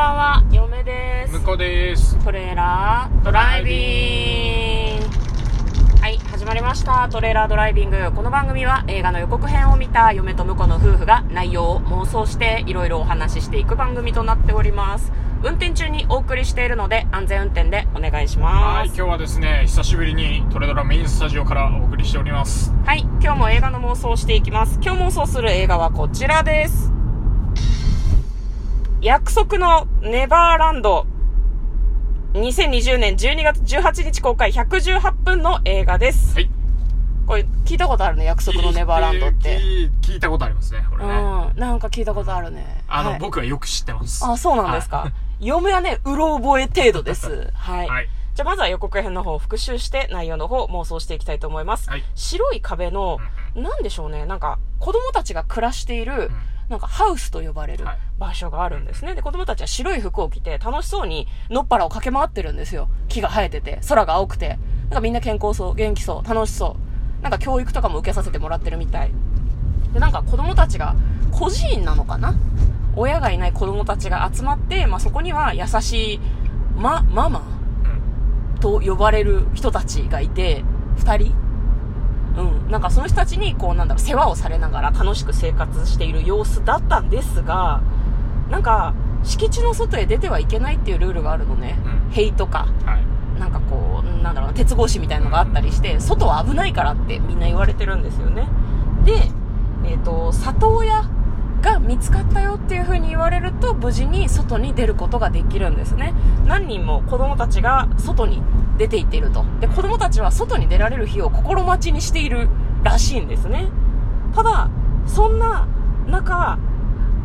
ばんは、嫁です。向こうです。トレーラードライビング。はい、始まりました。トレーラードライビング。この番組は映画の予告編を見た嫁と婿の夫婦が内容を妄想していろいろお話ししていく番組となっております。運転中にお送りしているので安全運転でお願いしはい、ます。今日はですね、久しぶりにトレドラメインスタジオからお送りしております。はい、今日も映画の妄想をしていきます。今日妄想する映画はこちらです。約束のネバーランド。2020年12月18日公開118分の映画です。はい。これ聞いたことあるね、約束のネバーランドって。聞いたことありますね、これね。うん、なんか聞いたことあるね。あの、はい僕はよく知ってます。あ、そうなんですか。は嫁はね、うろ覚え程度です。はい。はい。じゃあまずは予告編の方を復習して内容の方を妄想していきたいと思います。はい白い壁の、なんでしょうね、なんか子供たちが暮らしている、なんかハウスと呼ばれるはい場所があるんですね。で、子供たちは白い服を着て楽しそうにのっぱらを駆け回ってるんですよ。木が生えてて、空が青くて。なんかみんな健康そう、元気そう、楽しそう。なんか教育とかも受けさせてもらってるみたい。で、なんか子供たちが孤児院なのかな？親がいない子供たちが集まって、まあ、そこには優しい、ま、ママうんと呼ばれる人たちがいて、二人うん。なんかその人たちに、こうなんだろう、世話をされながら楽しく生活している様子だったんですが、なんか、敷地の外へ出てはいけないっていうルールがあるのね。うん塀とか、はい。なんかこう、なんだろうな、鉄格子みたいのがあったりして、外は危ないからってみんな言われてるんですよね。で、えっ、と、里親が見つかったよっていう風に言われると、無事に外に出ることができるんですね。何人も子供たちが外に出て行っていると。で、子供たちは外に出られる日を心待ちにしているらしいんですね。ただ、そんな中、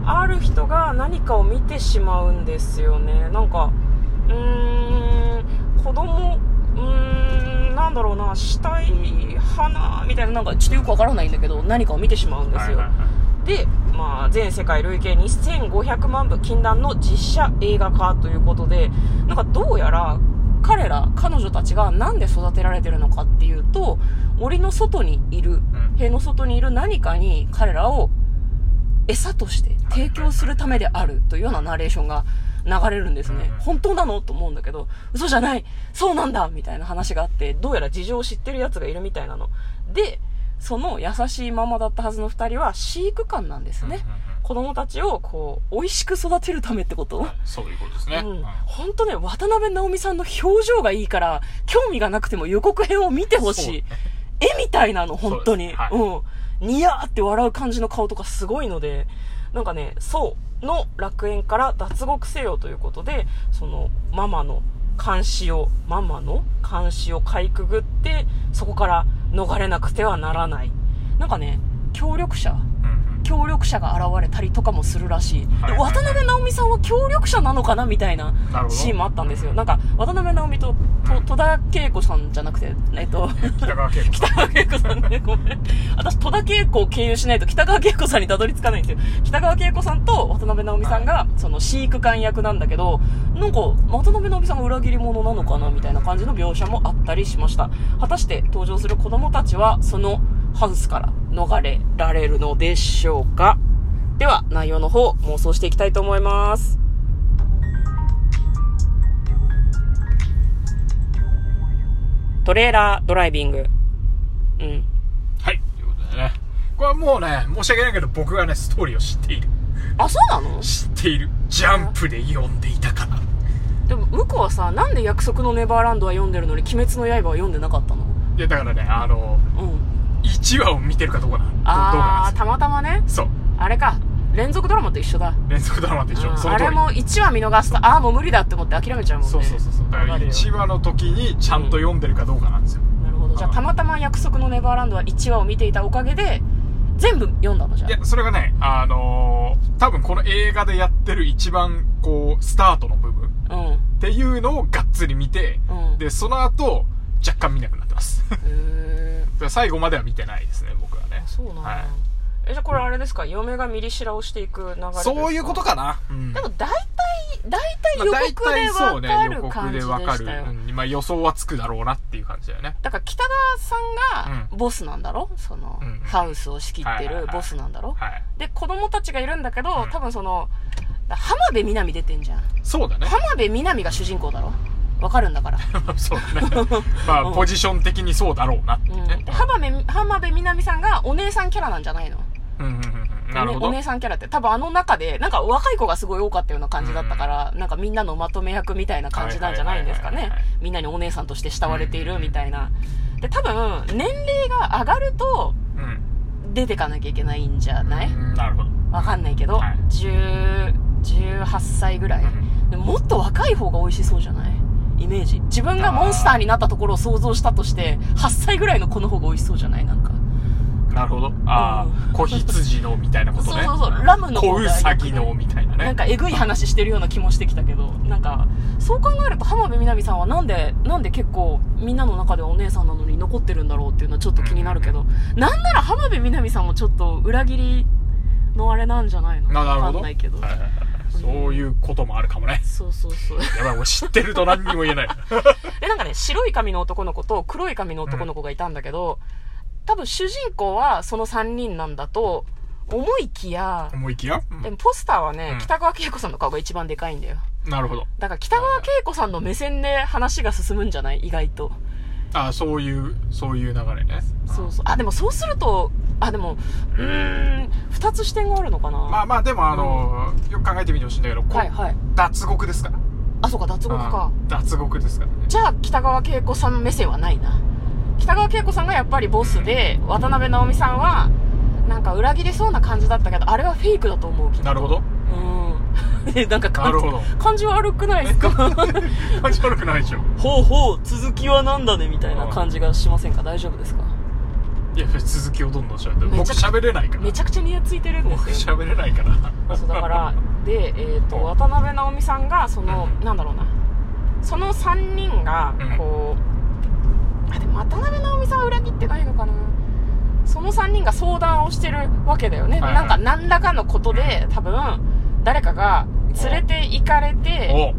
ある人が何かを見てしまうんですよね。なんか、うーん、子供、うーん、なんだろうな、死体、花、みたいな、なんかちょっとよくわからないんだけど、何かを見てしまうんですよ。で、まあ、全世界累計2500万部禁断の実写映画化ということで、なんかどうやら彼ら、彼女たちがなんで育てられてるのかっていうと、檻の外にいる、ん塀の外にいる何かに彼らを餌として提供するためであるというようなナレーションが流れるんですねうん。本当なのと思うんだけど、嘘じゃないそうなんだみたいな話があって、どうやら事情を知ってる奴がいるみたいなの。で、その優しいママだったはずの二人は飼育官なんですね。子供たちをこう、美味しく育てるためってこと、はいそういうことですね。うんうん。本当ね、渡辺直美さんの表情がいいから、興味がなくても予告編を見てほしい。絵みたいなの、本当に。そうですうん。ニヤーって笑う感じの顔とかすごいので、なんかね、そうの楽園から脱獄せよということで、その、ママの監視を、ママの監視をかいくぐって、そこから逃れなくてはならない。なんかね、協力者協力者が現れたりとかもするらしい。ではいはい渡辺直美さんは協力者なのかなみたいなシーンもあったんですよ。なんか、渡辺直美とと戸田恵子さんじゃなくて、えっと、北川景子北川景子さんね、ごめん。私、戸田恵子を経由しないと北川景子さんにたどり着かないんですよ。北川景子さんと渡辺直美さんが、その飼育官役なんだけど、なんか、渡辺直美さんが裏切り者なのかなみたいな感じの描写もあったりしました。果たして登場する子供たちは、そのハウスから逃れられるのでしょうか？では、内容の方、妄想していきたいと思います。トレーラードライビング。うん。はい。ということでね。これはもうね、申し訳ないけど僕がね、ストーリーを知っている。あ、そうなの？知っている。ジャンプで読んでいたから。でも、向こうはさ、なんで約束のネバーランドは読んでるのに、鬼滅の刃は読んでなかったの？いや、だからね、あの、うん。1話を見てるかどうかな。あー、なんですたまたまね。そう。あれか。連続ドラマと一緒だ。連続ドラマと一緒。うんそ。あれも1話見逃すと、あーもう無理だって思って諦めちゃうもんね。そうそうそうそう。だからわるよ1話の時にちゃんと読んでるかどうかなんですよ。なるほど。じゃあ、たまたま約束のネバーランドは1話を見ていたおかげで、全部読んだのじゃいや、それがね、あのー多分この映画でやってる一番、こう、スタートの部分っあ。うん。ていうのをがっつり見て、うん。で、その後、若干見なくなってます。へだから最後までは見てないですね、僕はねー。。そうなんだ。はいえ、じゃあこれあれですか？嫁がミリシラをしていく流れそういうことかな。うん。でも大体、大体まあ予告でわそうね、予かる感告じで。したよ。うんまあ予想はつくだろうなっていう感じだよね。だから北川さんがボスなんだろ？そのうん、ハウスを仕切ってるボスなんだろ？はい。で、子供たちがいるんだけど、うん多分その、だ浜辺美波出てんじゃんそうだね。浜辺美波が主人公だろ？わかるんだから。そうだね。まあ、うん。ポジション的にそうだろうなってうん。浜辺浜辺美波さんがお姉さんキャラなんじゃないの？うんうんうんうん。なるほど。お姉さんキャラって多分あの中でなんか若い子がすごい多かったような感じだったから、なんかみんなのまとめ役みたいな感じなんじゃないんですかね。みんなにお姉さんとして慕われているみたいな。で多分年齢が上がるとうん。出てかなきゃいけないんじゃない？うんなるほど。わかんないけど、はい。10 18歳ぐらい、もっと若い方が美味しそうじゃない？イメージ自分がモンスターになったところを想像したとして8歳ぐらいの子の方が美味しそうじゃない？なんかなるほど。あうあ、子羊のみたいなことね。そうそうそうラムの方子がウサギのみたいなね。なんかえぐい話してるような気もしてきたけど、なんか、そう考えると浜辺美波さんはなんで、なんで結構みんなの中ではお姉さんなのに残ってるんだろうっていうのはちょっと気になるけど、なんなら浜辺美波さんもちょっと裏切りのあれなんじゃないの？わか。んないけど。はいはいはいそういうこともあるかもね。そうそうそう。やばい、もう知ってると何にも言えない。で、なんかね、白い髪の男の子と黒い髪の男の子がいたんだけど、多分主人公はその3人なんだと思いきや、思いきや、うんでもポスターはね、うん北川景子さんの顔が一番でかいんだよ。なるほど。だから北川景子さんの目線で話が進むんじゃない？意外と。ああ、そういう、そういう流れね。そうそう。あ、でもそうすると、あ、でも、うーん、二つ視点があるのかな。まあまあ、でもあの、よく考えてみてほしいんだけど、こはいはい。脱獄ですから。あ、そうか、脱獄か。うん脱獄ですからね。じゃあ、北川景子さん目線はないな。北川景子さんがやっぱりボスで、渡辺直美さんは、なんか裏切りそうな感じだったけど、あれはフェイクだと思う、なるほど。うん。えなんか感じ。感じ悪くないですか？感じ悪くないでしょ。ほうほう、続きはなんだね、みたいな感じがしませんか？大丈夫ですか？いや、続きをどんどん喋って。僕喋れないから。めちゃくちゃニヤついてるん僕ですよ。喋れないから。そうだから、で、えっ、と、渡辺直美さんが、その、うんなんだろうな、その3人がうん、こう、あ、でも渡辺直美さんは裏切ってないのかな。その3人が相談をしてるわけだよね。はいはいなんか、何らかのことで、多分、誰かが連れて行かれて、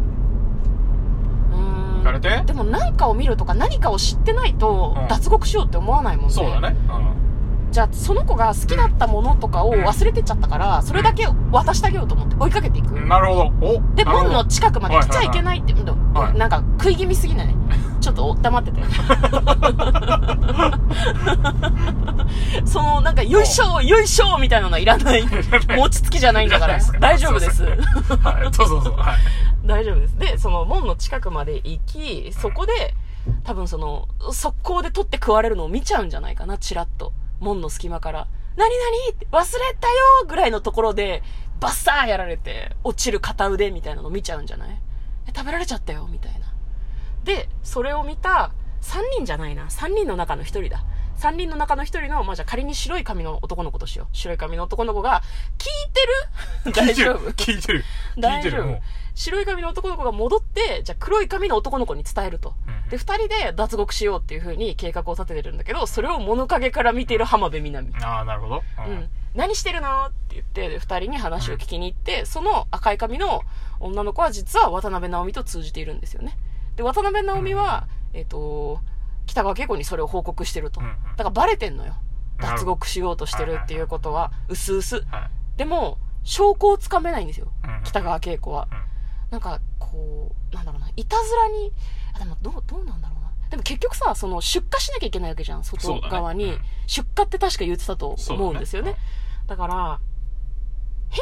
かれてでも何かを見るとか何かを知ってないとうん脱獄しようって思わないもんね。そうだね。じゃあ、その子が好きだったものとかを忘れてっちゃったから、それだけ渡してあげようと思って追いかけていく。うん。なるほど。おで、門の近くまで来ちゃいけないって、なんか食い気味すぎない？ちょっと黙ってて。その、なんか、よいしょよいしょみたいなのは いらない。餅つきじゃないんだから大丈夫です。はい。そうそうそう。はい。大丈夫です。で、その門の近くまで行き、そこで、多分その、速攻で取って食われるのを見ちゃうんじゃないかな、チラッと。門の隙間から。何々？って忘れたよぐらいのところで、バッサーやられて、落ちる片腕みたいなの見ちゃうんじゃない？え、食べられちゃったよみたいな。で、それを見た、3人じゃないな。3人の中の1人だ。3人の中の1人の、まあ、じゃあ仮に白い髪の男の子としよう。白い髪の男の子が、聞いてる？大丈夫聞いてる。聞い大丈夫てる。もう白い髪の男の子が戻って、じゃあ黒い髪の男の子に伝えると。うんで、二人で脱獄しようっていう風に計画を立ててるんだけど、それを物陰から見ている浜辺美波。ああ、なるほど。ううん。何してるの？って言って、で二人に話を聞きに行って、その赤い髪の女の子は実は渡辺直美と通じているんですよね。で、渡辺直美は、えっ、と、北川景子にそれを報告してると。だからバレてんのよ。脱獄しようとしてるっていうことは、うすうす。はい。でも、証拠をつかめないんですよ。うん北川景子は。うんなんか、こう、なんだろうな、いたずらに、あ、でもどう、どうなんだろうな。でも結局さ、その出荷しなきゃいけないわけじゃん、外側に。そうだね出荷って確か言ってたと思うんですよね。そうだから、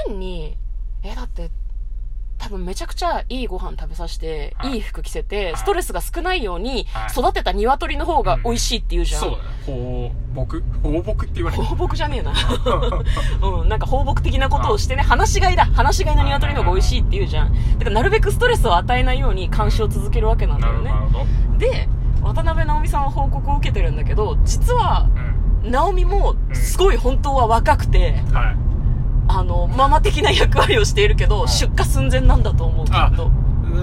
変に、え、だって、多分めちゃくちゃいいご飯食べさせて、はいいい服着せて、はいストレスが少ないようにはい育てた鶏の方が美味しいって言うじゃん。そうだね。放牧？放牧って言われる。放牧じゃねえな。うん、なんか放牧的なことをしてね、放し飼いだ放し飼いの鶏の方が美味しいって言うじゃん。だからなるべくストレスを与えないように監視を続けるわけなんだよね。で、渡辺直美さんは報告を受けてるんだけど、実は、うん。直美もすごい本当は若くて、はい。あの、ママ的な役割をしているけど、うん出荷寸前なんだと思う、きあっと。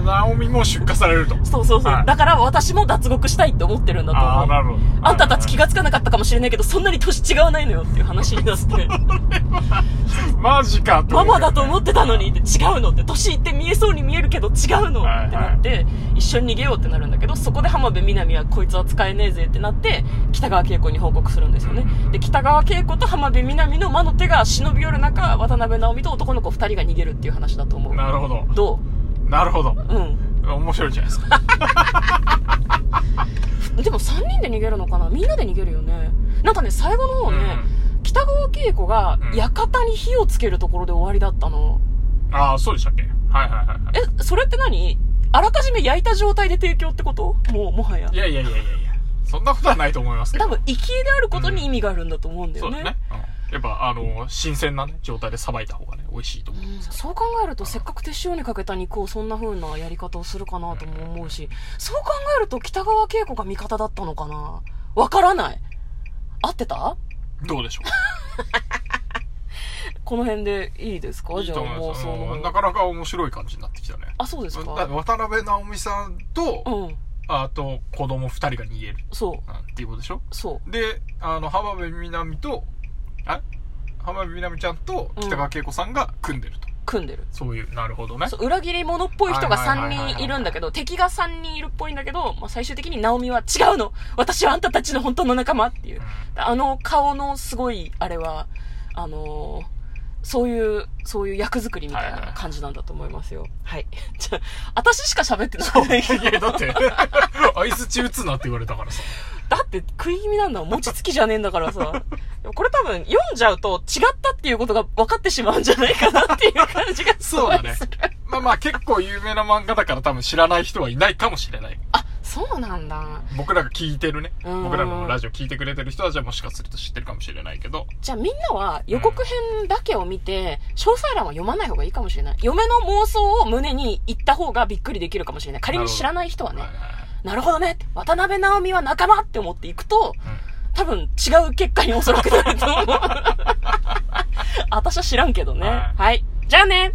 直美も出荷されると。そうそうそう。はいだから私も脱獄したいって思ってるんだと思う。ああ、なるほど。あんたたち気がつかなかったかもしれないけど、そんなに年違わないのよっていう話になって。マジかってママだと思っってたのにって違うのって、年いって見えそうに見える違うの？ってなって、一緒に逃げようってなるんだけど、そこで浜辺美波はこいつは使えねえぜってなって、北川景子に報告するんですよね。で、北川景子と浜辺美波の魔の手が忍び寄る中、渡辺直美と男の子二人が逃げるっていう話だと思う。なるほど。どなるほど。ううん。面白いじゃないですか。でも3人で逃げるのかな？みんなで逃げるよね。なんかね、最後の方ね、北川景子がうん館に火をつけるところで終わりだったの。ああ、そうでしたっけ？はいはいはいはい。え、それって何？あらかじめ焼いた状態で提供ってこと？もう、もはやい。やいやいやいやいや。そんなことはないと思いますけど。多分、生きであることに意味があるんだと思うんだよね。そうだね。うんやっぱ、あの、新鮮なね、状態でさばいた方がね、美味しいと思う。うんそう考えると、せっかく手塩にかけた肉をそんな風なやり方をするかなとも思うし、そう考えると北川景子が味方だったのかな？わからない。合ってた？どうでしょうこの辺でいいですか？いいじゃあと思います。もうそのうんなかなか面白い感じになってきたね。あ、そうですか？だ渡辺直美さんと、うん。あと子供二人が逃げる、そう。うんっていうことでしょ？そう。で、あの、浜辺美波と、あ浜辺美波ちゃんと北川景子さんが組んでると。組んでる。そういう、なるほどね。そう裏切り者っぽい人がはいはいはいはい3はい人いるんだけど、敵が3人いるっぽいんだけど、まあ、最終的にナオミは違うの私はあんたたちの本当の仲間っていう。あの顔のすごい、あれは、あのーそういう、そういう役作りみたいな感じなんだと思いますよ。はい。じゃあ、私しか喋ってない。いや、だって、あいつ中打つなって言われたからさ。だって食い気味なんだ。餅つきじゃねえんだからさ。これ多分読んじゃうと違ったっていうことが分かってしまうんじゃないかなっていう感じがすそうだね。まあまあ結構有名な漫画だから多分知らない人はいないかもしれない。あ、そうなんだ。僕らが聞いてるね。うん僕らのラジオ聞いてくれてる人はじゃあもしかすると知ってるかもしれないけど。じゃあみんなは予告編だけを見て、詳細欄は読まない方がいいかもしれない。嫁の妄想を胸に言った方がびっくりできるかもしれない。仮に知らない人はねなるほどね。渡辺直美は仲間って思っていくと、多分違う結果におそらくなると思う。私は知らんけどね。はいはい。じゃあね